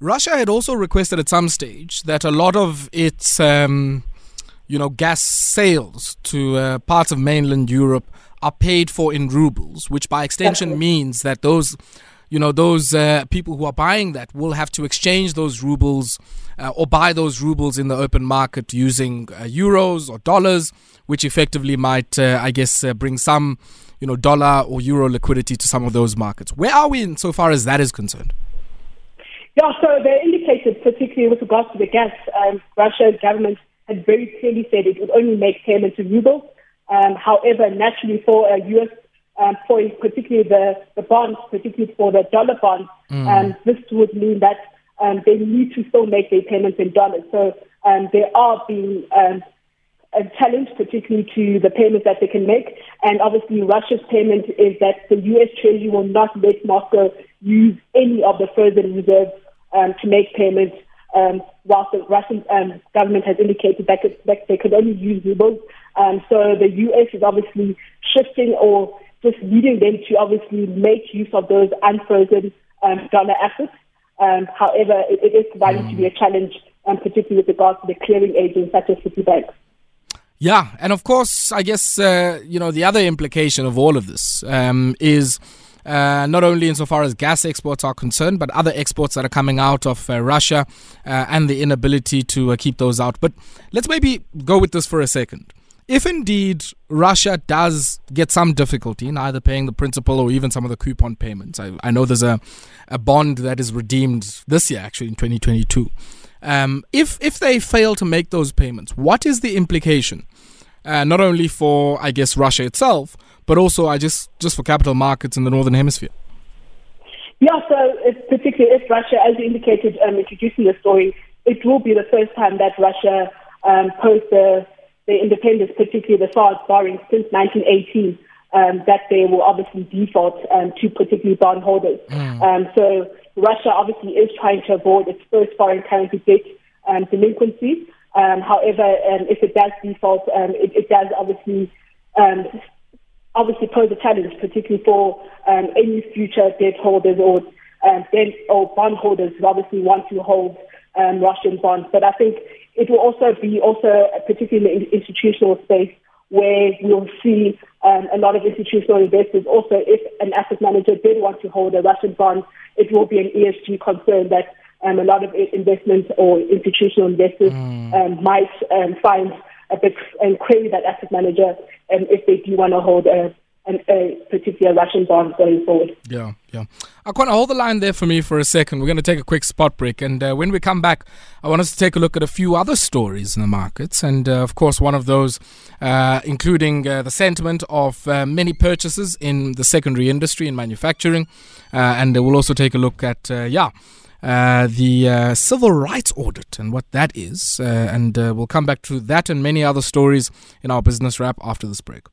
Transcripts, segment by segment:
Russia had also requested at some stage that a lot of its, um, you know, gas sales to uh, parts of mainland Europe are paid for in rubles, which by extension means that those, you know, those uh, people who are buying that will have to exchange those rubles uh, or buy those rubles in the open market using uh, euros or dollars, which effectively might, uh, I guess, uh, bring some, you know, dollar or euro liquidity to some of those markets. Where are we insofar as that is concerned? Yeah, so they indicated, particularly with regards to the gas, um, Russia's government had very clearly said it would only make payments in rubles. Um, however, naturally for a U.S. Um, for particularly the, the bonds, particularly for the dollar bonds, mm. um, this would mean that um, they need to still make their payments in dollars. So um, they are being um, a challenge, particularly to the payments that they can make. And obviously, Russia's payment is that the U.S. Treasury will not let Moscow use any of the further reserves um, to make payments, um, whilst the Russian um, government has indicated that, could, that, they could only use rubles. Um, so the U.S. is obviously shifting or just leading them to obviously make use of those unfrozen um, dollar assets. Um, however, it, it is providing mm. to be a challenge, um, particularly with regards to the clearing agents such as Citibank. Yeah, and of course, I guess uh, you know the other implication of all of this um, is uh, not only insofar as gas exports are concerned, but other exports that are coming out of uh, Russia uh, and the inability to uh, keep those out. But let's maybe go with this for a second. If indeed Russia does get some difficulty in either paying the principal or even some of the coupon payments, I, I know there's a, a bond that is redeemed this year, actually in 2022. Um, if if they fail to make those payments, what is the implication? Uh, not only for I guess Russia itself, but also I just just for capital markets in the northern hemisphere. Yeah, so particularly if Russia, as you indicated, um, introducing the story, it will be the first time that Russia um, post the, the independence, particularly the SARS borrowing since 1918, um, that they will obviously default um, to particularly bondholders. Mm. Um, so Russia obviously is trying to avoid its first foreign currency debt um, delinquency. Um, however, um, if it does default, um, it, it does obviously um, obviously pose a challenge, particularly for um, any future debt holders or um, debt or bond holders who obviously want to hold um, Russian bonds. But I think it will also be also particularly in the institutional space where we'll see um, a lot of institutional investors also if an asset manager did want to hold a Russian bond, it will be an ESG concern that um, a lot of investments or institutional investors mm. um, might um, find and query that asset manager um, if they do want to hold a, a particular Russian bond going forward. Yeah, yeah. I want to hold the line there for me for a second. We're going to take a quick spot break. And uh, when we come back, I want us to take a look at a few other stories in the markets. And uh, of course, one of those, uh, including uh, the sentiment of uh, many purchases in the secondary industry and manufacturing. Uh, and we'll also take a look at, yeah, uh, the uh, civil rights audit and what that is. Uh, and uh, we'll come back to that and many other stories in our business wrap after this break.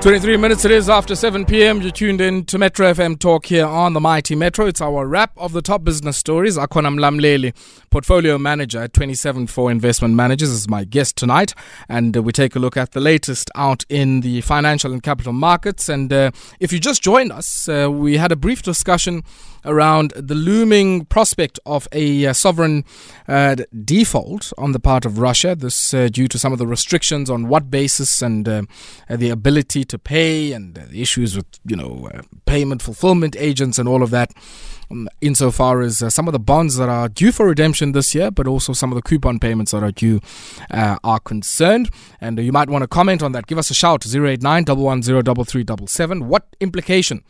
23 minutes it is after 7 p.m. You're tuned in to Metro FM Talk here on the Mighty Metro. It's our wrap of the top business stories. Akhona Mlamleli, portfolio manager at Twenty Seven 27Four Investment Managers, is my guest tonight. And uh, we take a look at the latest out in the financial and capital markets. And uh, if you just joined us, uh, we had a brief discussion around the looming prospect of a uh, sovereign uh, default on the part of Russia. This uh, due to some of the restrictions on what basis and uh, the ability to pay and the issues with you know uh, payment fulfillment agents and all of that. Um, insofar as uh, some of the bonds that are due for redemption this year, but also some of the coupon payments that are due are concerned. And you might want to comment on that. Give us a shout 089 110 What implication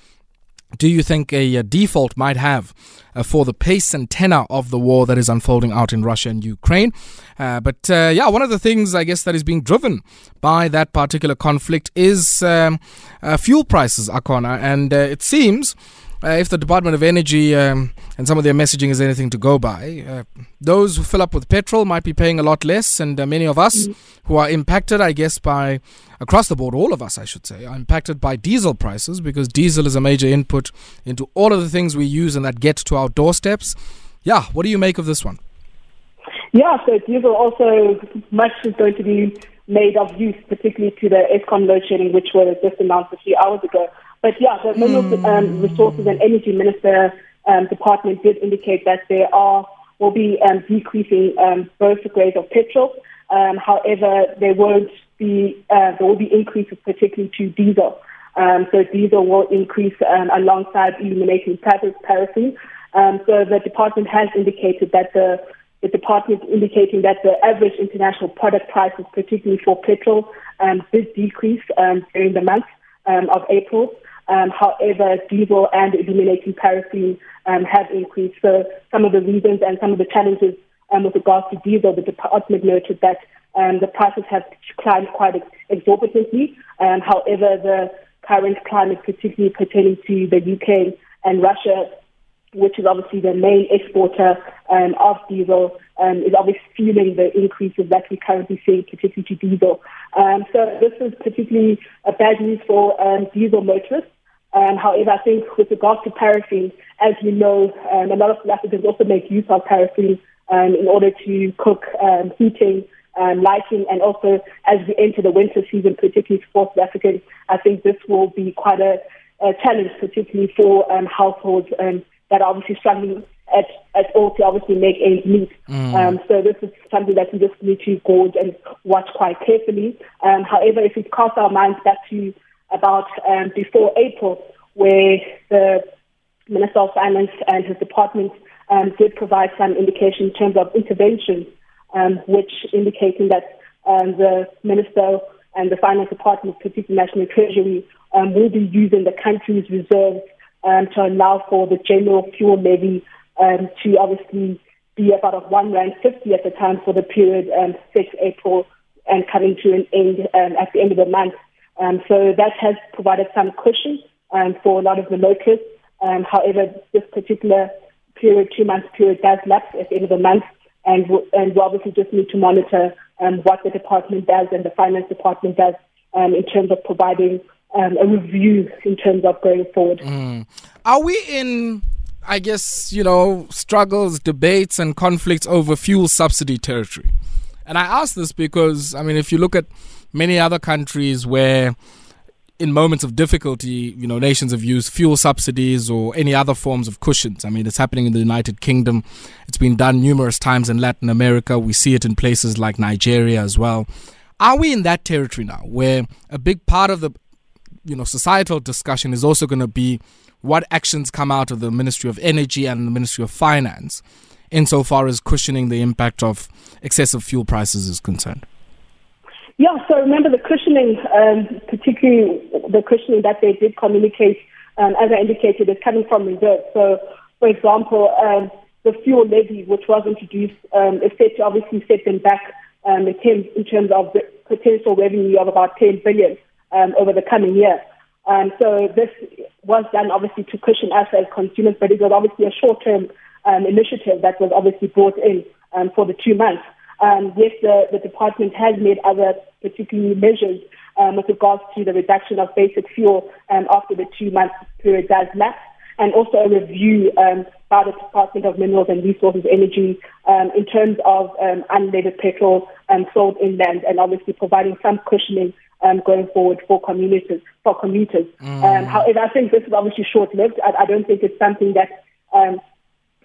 do you think a, a default might have uh, for the pace and tenor of the war that is unfolding out in Russia and Ukraine? Uh, but uh, yeah, one of the things I guess that is being driven by that particular conflict is um, uh, fuel prices, Akhona, and uh, it seems uh, if the Department of Energy um, and some of their messaging is anything to go by, uh, those who fill up with petrol might be paying a lot less, and uh, many of us mm. who are impacted, I guess, by across the board, all of us, I should say, are impacted by diesel prices because diesel is a major input into all of the things we use and that get to our doorsteps. Yeah, what do you make of this one? Yeah, so diesel also much is going to be made of use, particularly to the Eskom load shedding, which was just announced a few hours ago. But yeah, the Mineral mm. um, Resources and Energy Minister, um, department did indicate that there are will be um, decreasing um, both the grades of petrol. Um, however, there won't be uh, there will be increases, particularly to diesel. Um, so diesel will increase um, alongside illuminating paraffin. Um, so the department has indicated that the the department indicating that the average international product prices, particularly for petrol, um, did decrease um, during the month um, of April. Um, however, diesel and illuminating paraffin um, have increased. So some of the reasons and some of the challenges um, with regards to diesel, the department noted that um, the prices have climbed quite ex- exorbitantly. Um, however, the current climate, particularly pertaining to the UK and Russia, which is obviously the main exporter um, of diesel, um, is obviously fueling the increases that we're currently see, particularly to diesel. Um, so this is particularly a bad news for um, diesel motorists. Um, however, I think with regards to paraffin, as you know, um, a lot of South Africans also make use of paraffin um, in order to cook um, heating, um, lighting, and also as we enter the winter season, particularly for South Africans, I think this will be quite a, a challenge, particularly for um, households um, that are obviously struggling at, at all to obviously make ends meet. Mm. Um, so this is something that we just need to gauge and watch quite carefully. Um, however, if we cast our minds back to about um, before April, where the Minister of Finance and his department um, did provide some indication in terms of interventions, um, which indicating that um, the Minister and the Finance Department, particularly National Treasury, um, will be using the country's reserves um, to allow for the general fuel levy um, to obviously be about of one rand fifty at the time for the period um, 6 April and coming to an end at the end of the month. Um, so that has provided some cushion um, for a lot of the motorists. Um, however, this particular period, two months period, does lapse at the end of the month, and and we obviously just need to monitor um, what the department does and the finance department does um, in terms of providing um, a review in terms of going forward. Mm. Are we in? I guess you know struggles, debates, and conflicts over fuel subsidy territory. And I ask this because I mean, if you look at many other countries where in moments of difficulty, you know, nations have used fuel subsidies or any other forms of cushions. I mean, it's happening in the United Kingdom. It's been done numerous times in Latin America. We see it in places like Nigeria as well. Are we in that territory now where a big part of the, you know, societal discussion is also going to be what actions come out of the Ministry of Energy and the Ministry of Finance insofar as cushioning the impact of excessive fuel prices is concerned? Yeah, so remember the cushioning, um, particularly the cushioning that they did communicate, um, as I indicated, is coming from reserves. So, for example, um, the fuel levy, which was introduced, um, is set to obviously set them back um, in, terms, in terms of the potential revenue of about 10 billion um, over the coming year. So this was done obviously to cushion us as consumers, but it was obviously a short-term initiative that was obviously brought in for the two months. Um, yes, the, the department has made other particularly measures um, with regards to the reduction of basic fuel um, after the two-month period does lapse, and also a review um, by the Department of Minerals and Resources Energy um, in terms of um, unleaded petrol um, sold inland, and obviously providing some cushioning um, going forward for commuters. For commuters. Mm. Um, however, I think this is obviously short-lived. I, I don't think it's something that um,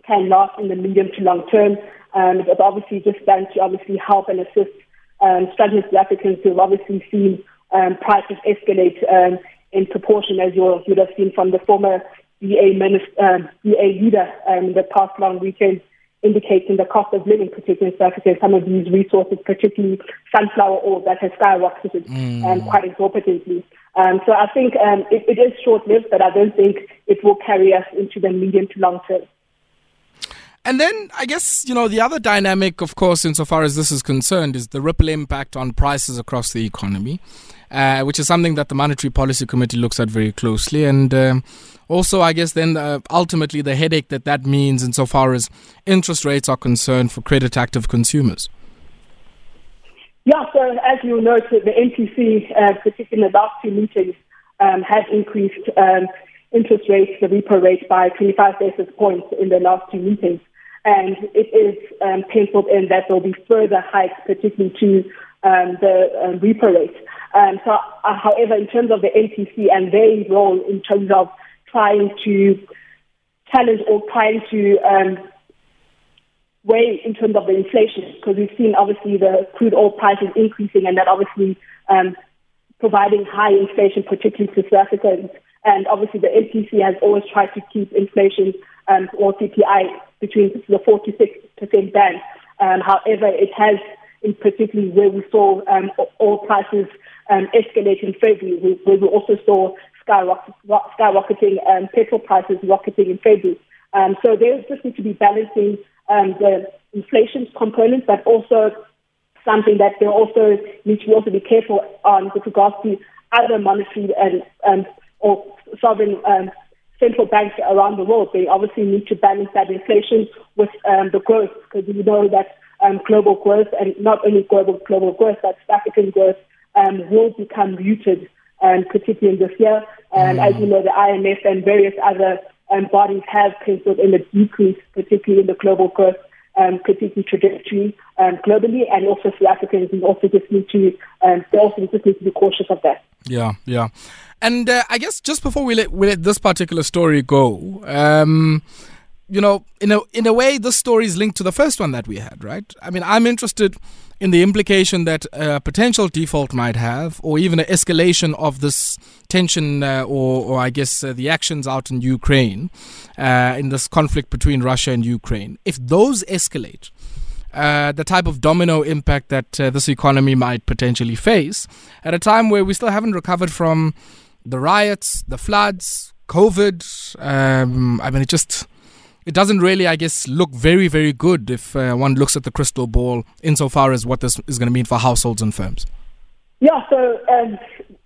can last in the medium to long term. Um, it's obviously just done to obviously help and assist um, struggling South Africans who have obviously seen um, prices escalate um, in proportion, as you would have seen from the former DA, minister, um, DA leader um, in the past long weekend, indicating the cost of living, particularly in South Africa, some of these resources, particularly sunflower oil, that has skyrocketed mm. um, quite exorbitantly. Um, so I think um, it, it is short-lived, but I don't think it will carry us into the medium to long term. And then I guess, you know, the other dynamic, of course, insofar as this is concerned, is the ripple impact on prices across the economy, uh, which is something that the Monetary Policy Committee looks at very closely. And um, also, I guess, then uh, ultimately the headache that that means insofar as interest rates are concerned for credit active consumers. Yeah, so as you know, the MPC, uh, particularly in the last two meetings, um, has increased um, interest rates, the repo rate, by 25 basis points in the last two meetings and it is um, penciled in that there will be further hikes, particularly to um, the um, repo rate. Um, so, uh, however, in terms of the MPC and their role in terms of trying to challenge or trying to um, weigh in terms of the inflation because we've seen obviously the crude oil prices increasing and that obviously um, providing high inflation, particularly to South Africans. And obviously the MPC has always tried to keep inflation um, or CPI between the 4 to 6% band. Um, however, it has, in particularly where we saw um, oil prices um, escalate in February, where we also saw skyrocketing um, petrol prices rocketing in February. Um, so there just need to be balancing um, the inflation component, but also something that they also need to also be careful on with regards to other monetary and um, or sovereign um, central banks around the world. They obviously need to balance that inflation with um, the growth because we know that um, global growth and not only global global growth, but African growth um, will become muted, um, particularly in this year. And mm. as you know, the IMF and various other um, bodies have penciled in a decrease, particularly in the global growth um, particularly trajectory um, globally, and also for Africans, we also just need to um, they also just need to be cautious of that. Yeah, yeah, and uh, I guess just before we let we let this particular story go, um, you know, in a in a way, this story is linked to the first one that we had, right? I mean, I'm interested in the implication that a potential default might have, or even an escalation of this tension, uh, or, or I guess uh, the actions out in Ukraine, uh, in this conflict between Russia and Ukraine. If those escalate, uh, the type of domino impact that uh, this economy might potentially face at a time where we still haven't recovered from the riots, the floods, COVID. Um, I mean, it just it doesn't really, I guess, look very, very good if uh, one looks at the crystal ball insofar as what this is going to mean for households and firms. Yeah, so um,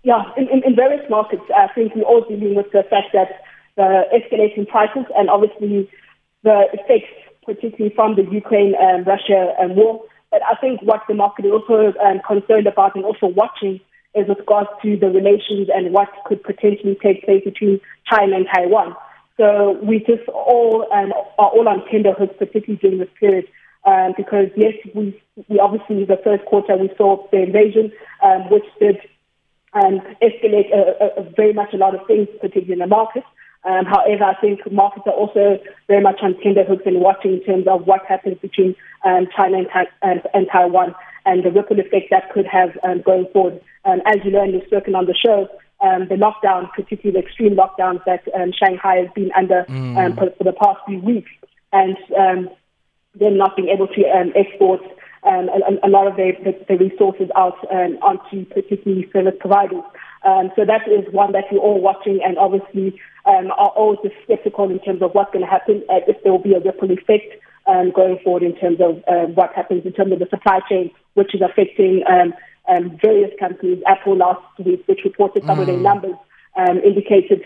yeah, in, in, in, various markets, I think we're all dealing with the fact that the escalating prices and obviously the effects, particularly from the Ukraine and Russia um, war. But I think what the market is also um, concerned about and also watching is with regards to the relations and what could potentially take place between China and Taiwan. So we just all um, are all on tenterhooks, particularly during this period, um, because yes, we, we obviously the first quarter we saw the invasion, um, which did um, escalate a, a, a very much a lot of things, particularly in the market. Um, however, I think markets are also very much on tenterhooks and watching in terms of what happens between um, China and, and, and, Taiwan and the ripple effect that could have um, going forward. Um, as you know, and you've spoken on the show, um, the lockdown, particularly the extreme lockdowns that um, Shanghai has been under mm. um, for, for, the past few weeks, and um, them not being able to um, export um, a, a, lot of the, the, the resources out um, onto particularly service providers. Um, so that is one that we're all watching and obviously um, are always skeptical in terms of what's going to happen, uh, if there will be a ripple effect um, going forward in terms of uh, what happens in terms of the supply chain, which is affecting um, um, various companies. Apple last week, which reported some mm. of their mm. numbers, um, indicated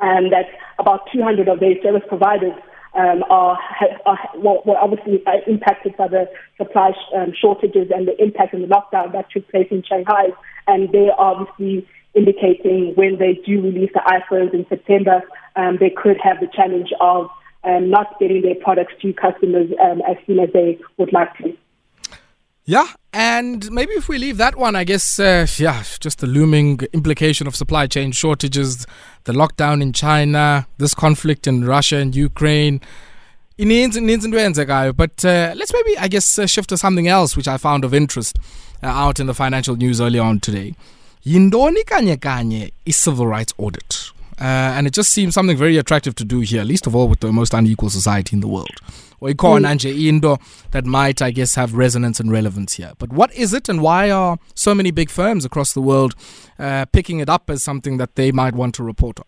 um, that about 200 of their service providers um, are, are well, were obviously impacted by the supply sh- um, shortages and the impact of the lockdown that took place in Shanghai. And they are obviously indicating when they do release the iPhones in September, um, they could have the challenge of um, not getting their products to customers um, as soon as they would like to. Yeah, and maybe if we leave that one, I guess, uh, yeah, just the looming implication of supply chain shortages, the lockdown in China, this conflict in Russia and Ukraine. But uh, let's maybe, I guess, uh, shift to something else which I found of interest uh, out in the financial news earlier on today. Yindoni kanye kanye is civil rights audit. Uh, and it just seems something very attractive to do here, least of all with the most unequal society in the world. Or ikhona mm. nje into that might, I guess, have resonance and relevance here. But what is it, and why are so many big firms across the world uh, picking it up as something that they might want to report on?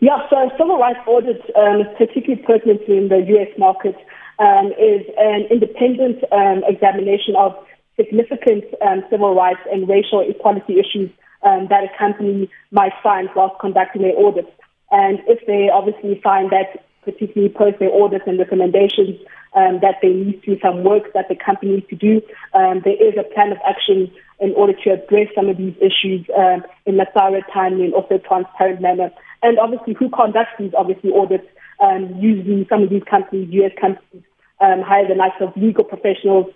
Yeah, so civil rights audit, um, particularly pertinent in the U.S. market, um, is an independent um, examination of significant um, civil rights and racial equality issues um, that a company might find whilst conducting their audit. And if they obviously find that, particularly post their audits and recommendations, um, that they need to some work that the company needs to do, um, there is a plan of action in order to address some of these issues um, in a thorough, timely, and also transparent manner. And obviously, who conducts these obviously audits? Um, usually, some of these companies, U.S. companies, um, hire the likes of legal professionals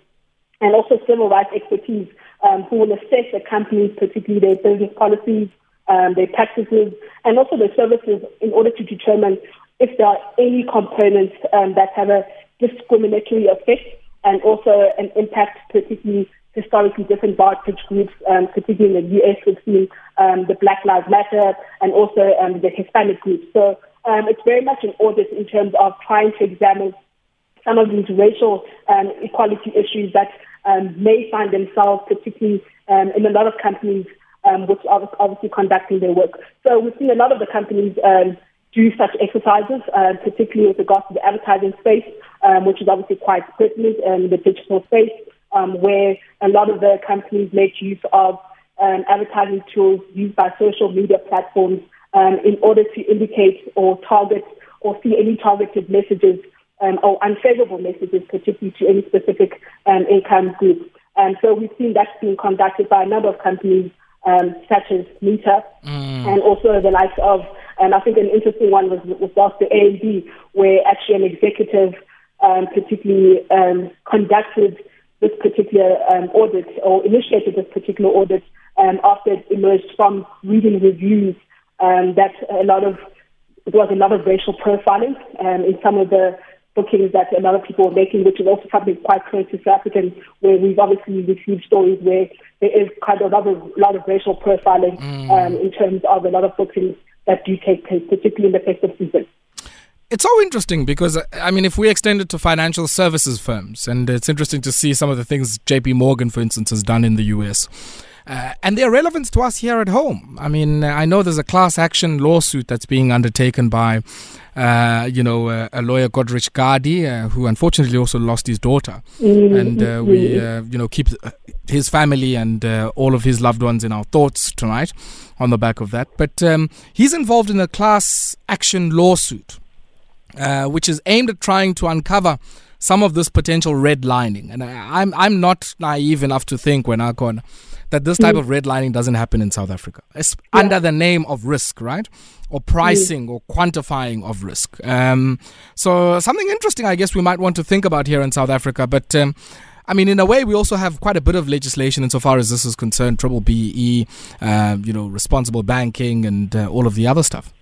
and also civil rights expertise um, who will assess the companies, particularly their business policies, um, their practices, and also their services in order to determine if there are any components um, that have a discriminatory effect and also an impact, particularly historically disadvantaged groups, um, particularly in the US, we've seen um, the Black Lives Matter and also um, the Hispanic groups. So um, it's very much an audit in terms of trying to examine some of these racial um, equality issues that um, may find themselves, particularly in a lot of companies, which are obviously conducting their work. So we've seen a lot of the companies do such exercises, uh, particularly with regards to the advertising space, um, which is obviously quite pertinent in the digital space, um, where a lot of the companies make use of um, advertising tools used by social media platforms um, in order to indicate or target or see any targeted messages um, or unfavorable messages, particularly to any specific um, income group. And so we've seen that being conducted by a number of companies um, such as Meta mm. and also the likes of, and I think an interesting one was, was Dr. AMD, where actually an executive um, particularly um, conducted this particular um, audit or initiated this particular audit um, after it emerged from reading reviews um, that a lot of there was a lot of racial profiling um, in some of the bookings that a lot of people are making, which is also something quite close to South African, where we've obviously received stories where there is kind of a lot of, lot of racial profiling mm. um, in terms of a lot of bookings that do take place, particularly in the festive season. It's so interesting because, I mean, if we extend it to financial services firms, and it's interesting to see some of the things JP Morgan, for instance, has done in the US. Uh, and their relevance to us here at home. I mean, I know there's a class action lawsuit that's being undertaken by, uh, you know, uh, a lawyer Godrich Gardee, uh, who unfortunately also lost his daughter, mm-hmm. and uh, we, uh, you know, keep his family and all of his loved ones in our thoughts tonight on the back of that. But um, he's involved in a class action lawsuit, which is aimed at trying to uncover some of this potential redlining. And I, I'm I'm not naive enough to think when I go that this type mm. of redlining doesn't happen in South Africa it's yeah. under the name of risk, right? Or pricing mm. or quantifying of risk. Um, so, something interesting, I guess, we might want to think about here in South Africa. But um, I mean, in a way, we also have quite a bit of legislation insofar as this is concerned, triple BE, uh, you know, responsible banking, and uh, all of the other stuff.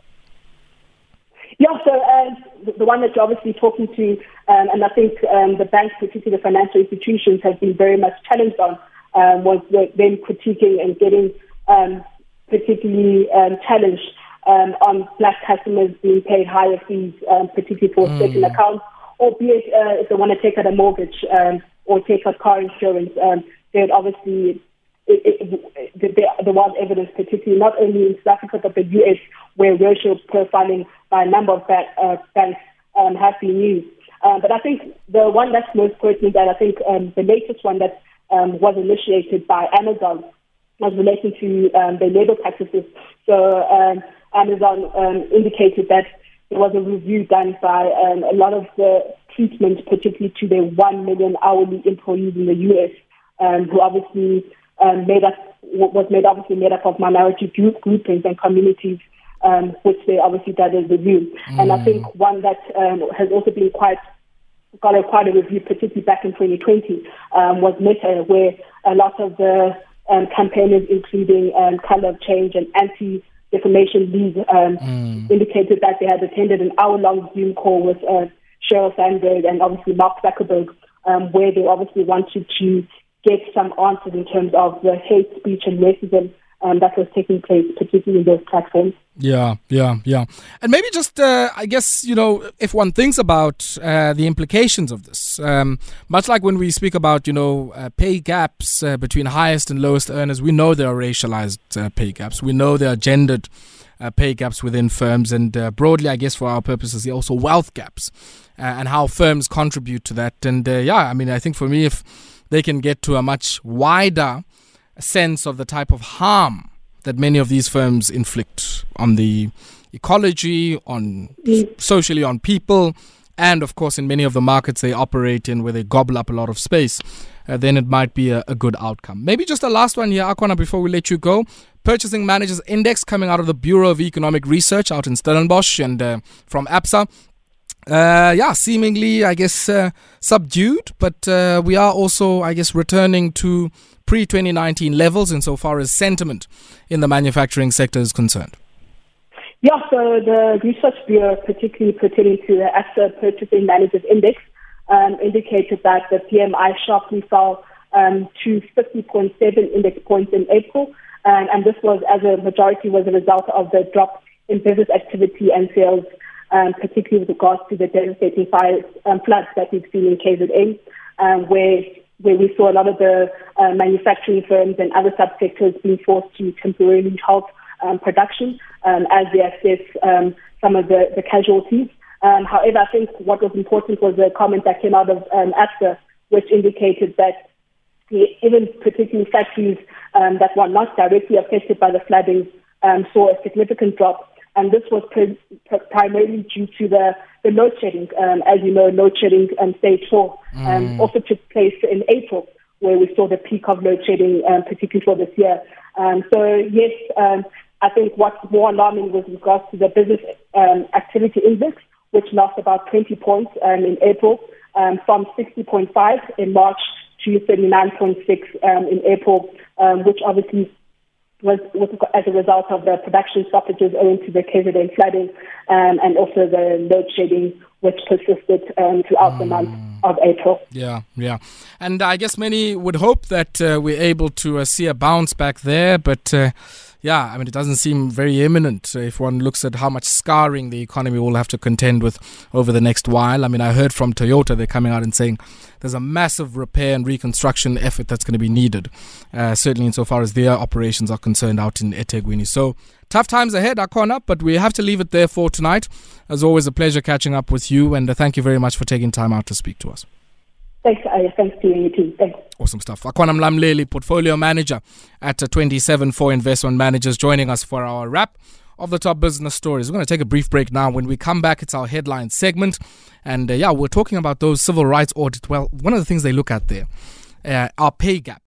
Yeah, so uh, the one that you're obviously talking to, um, and I think um, the banks, particularly the financial institutions, have been very much challenged on um, was then critiquing and getting um, particularly um, challenged um, on black customers being paid higher fees, um, particularly for mm. certain accounts, albeit uh, if they want to take out a mortgage um, or take out car insurance, um, they'd obviously it, it, it, there, there was evidence, particularly not only in South Africa but the US, where racial profiling by a number of bank, uh, banks um, has been used. Um, but I think the one that's most pertinent, and I think um, the latest one that um, was initiated by Amazon as relating to um, their labor practices. So um, Amazon um, indicated that there was a review done by um, a lot of the treatment, particularly to their 1 million hourly employees in the U.S., um, who obviously um, made up, was made obviously made up of minority group, groupings and communities, um, which they obviously did a review. Mm. And I think one that um, has also been quite got a, quite a review, particularly back in 2020, um, was Meta, where a lot of the um, campaigners, including um, Color of Change and Anti Defamation League, um, mm. indicated that they had attended an hour long Zoom call with uh, Sheryl Sandberg and obviously Mark Zuckerberg, um, where they obviously wanted to get some answers in terms of the hate speech and racism um, that was taking place, particularly in those platforms. Yeah, yeah, yeah. And maybe just, uh, I guess, you know, if one thinks about uh, the implications of this, um, much like when we speak about, you know, uh, pay gaps uh, between highest and lowest earners, we know there are racialized uh, pay gaps. We know there are gendered uh, pay gaps within firms. And broadly, I guess, for our purposes, also wealth gaps and how firms contribute to that. And yeah, I mean, I think for me, if they can get to a much wider sense of the type of harm that many of these firms inflict on the ecology, on socially on people, and of course in many of the markets they operate in where they gobble up a lot of space, uh, then it might be a, a, good outcome. Maybe just a last one here, Akhona, before we let you go. Purchasing Managers Index coming out of the Bureau of Economic Research out in Stellenbosch and uh, from ABSA. Uh, yeah, seemingly, I guess, uh, subdued, but uh, we are also, I guess, returning to pre 2019 levels insofar as sentiment in the manufacturing sector is concerned. Yeah, so the Research Bureau, particularly pertaining to the ABSA Purchasing Managers Index, um, indicated that the PMI sharply fell um, to 50.7 index points in April, um, and this was as a majority was a result of the drop in business activity and sales, um, particularly with regards to the devastating fires, um, floods that we've seen in KZN, um, where where we saw a lot of the uh, manufacturing firms and other subsectors being forced to temporarily halt um, production um, as they assess um, some of the, the casualties. Um, however, I think what was important was the comment that came out of um, ABSA, which indicated that even particularly factories um, that were not directly affected by the flooding um, saw a significant drop. And this was pre- primarily due to the, the load shedding. Um, as you know, load shedding um, stage four um, mm. also took place in April, where we saw the peak of load shedding, um, particularly for this year. Um, so, yes, um, I think what's more alarming with regards to the business um, activity index, which lost about 20 points um, in April, um, from 60.5 in March to 39.6 um, in April, um, which obviously was, was as a result of the production stoppages owing to the KZN flooding um, and also the load shedding which persisted um, throughout mm. the month of April. Yeah, yeah. And I guess many would hope that uh, we're able to uh, see a bounce back there, but. Uh, yeah, I mean, it doesn't seem very imminent if one looks at how much scarring the economy will have to contend with over the next while. I mean, I heard from Toyota, they're coming out and saying there's a massive repair and reconstruction effort that's going to be needed, uh, certainly insofar as their operations are concerned out in eThekwini. So, tough times ahead, Akhona, but we have to leave it there for tonight. As always, a pleasure catching up with you, and uh, thank you very much for taking time out to speak to us. Thanks, uh, thanks to you too. Thanks. Awesome stuff. Akhona Mlamleli, portfolio manager at 27Four Investment Managers, joining us for our wrap of the top business stories. We're going to take a brief break now. When we come back, it's our headline segment. And uh, yeah, we're talking about those civil rights audit. Well, one of the things they look at there uh, our pay gap